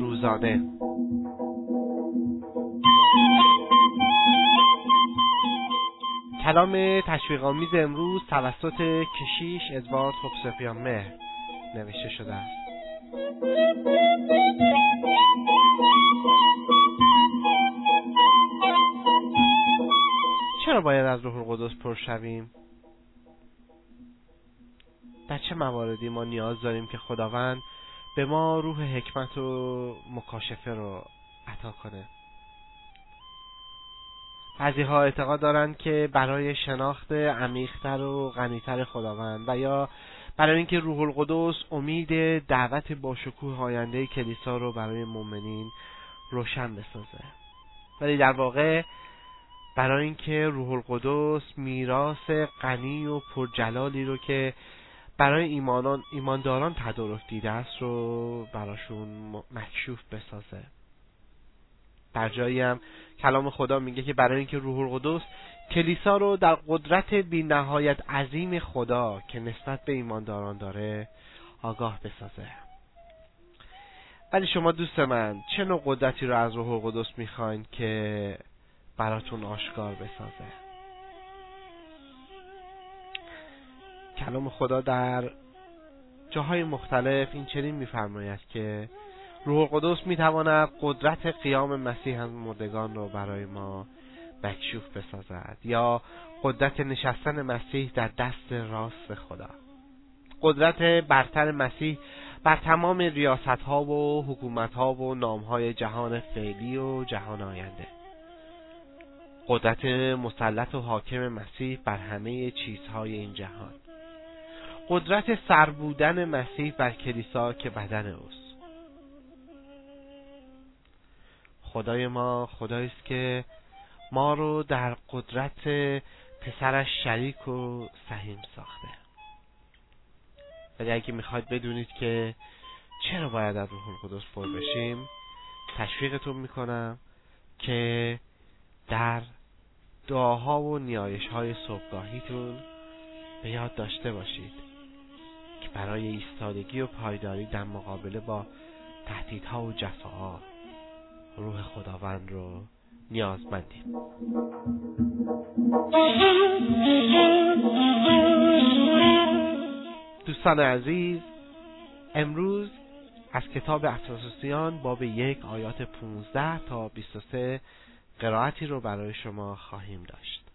روزانه کلام تشویقآمیز امروز توسط کشیش ادوارد خبسفیان مهر نوشته شده است. چرا باید از روح القدس پر شویم؟ در چه مواردی ما نیاز داریم که خداوند به ما روح حکمت و مکاشفه رو عطا کنه. بعضی ها اعتقاد دارند که برای شناخت عمیقتر و غنیتر خداوند و یا برای اینکه روح القدس امید دعوت با شکوه آینده کلیسا رو برای مؤمنین روشن بسازه. ولی در واقع برای اینکه روح القدس میراث غنی و پرجلالی رو که برای ایمانان ایمانداران تدارک دیده است رو براشون مکشوف بسازه. در جایی هم کلام خدا میگه که برای اینکه روح القدس کلیسا رو در قدرت بی نهایت عظیم خدا که نسبت به ایمانداران داره آگاه بسازه. ولی شما دوست من چه نوع قدرتی رو از روح القدس می‌خواین که براتون آشکار بسازه؟ کلام خدا در جاهای مختلف این چنین میفرماید که روح القدس می‌تواند قدرت قیام مسیح از مردگان رو برای ما مکشوف بسازد یا قدرت نشستن مسیح در دست راست خدا. قدرت برتر مسیح بر تمام ریاست ها و حکومت ها و نام های جهان فعلی و جهان آینده. قدرت مسلط و حاکم مسیح بر همه چیزهای این جهان. قدرت سر بودن مسیح بر کلیسا که بدن اوست. خدای ما خدایی است که ما رو در قدرت پسرش شریک و سهیم ساخته. ولی اگه می‌خواید بدونید که چرا باید از روح القدس پر بشیم تشویقتون می‌کنم که در دعاها و نیایش های صبحگاهیتون به یاد داشته باشید. برای ایستادگی و پایداری در مقابله با تهدیدها و جفاها. روح خداوند رو نیازمندیم. دوستان عزیز امروز از کتاب افساسیان باب یک آیات 15 تا 23 قرائتی رو برای شما خواهیم داشت.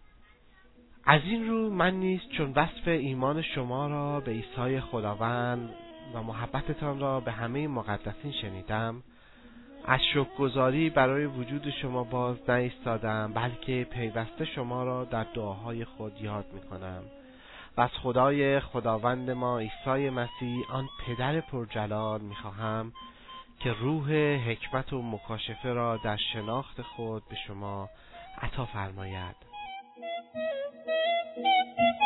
از این رو من نیز چون وصف ایمان شما را به عیسی خداوند و محبتتان را به همه مقدسین شنیدم از شکرگزاری برای وجود شما باز نایستادم بلکه پیوسته شما را در دعاهای خود یاد می‌کنم. و از خدای خداوند ما عیسی مسیح آن پدر پرجلال می‌خواهم که روح حکمت و مکاشفه را در شناخت خود به شما عطا فرماید. Thank you.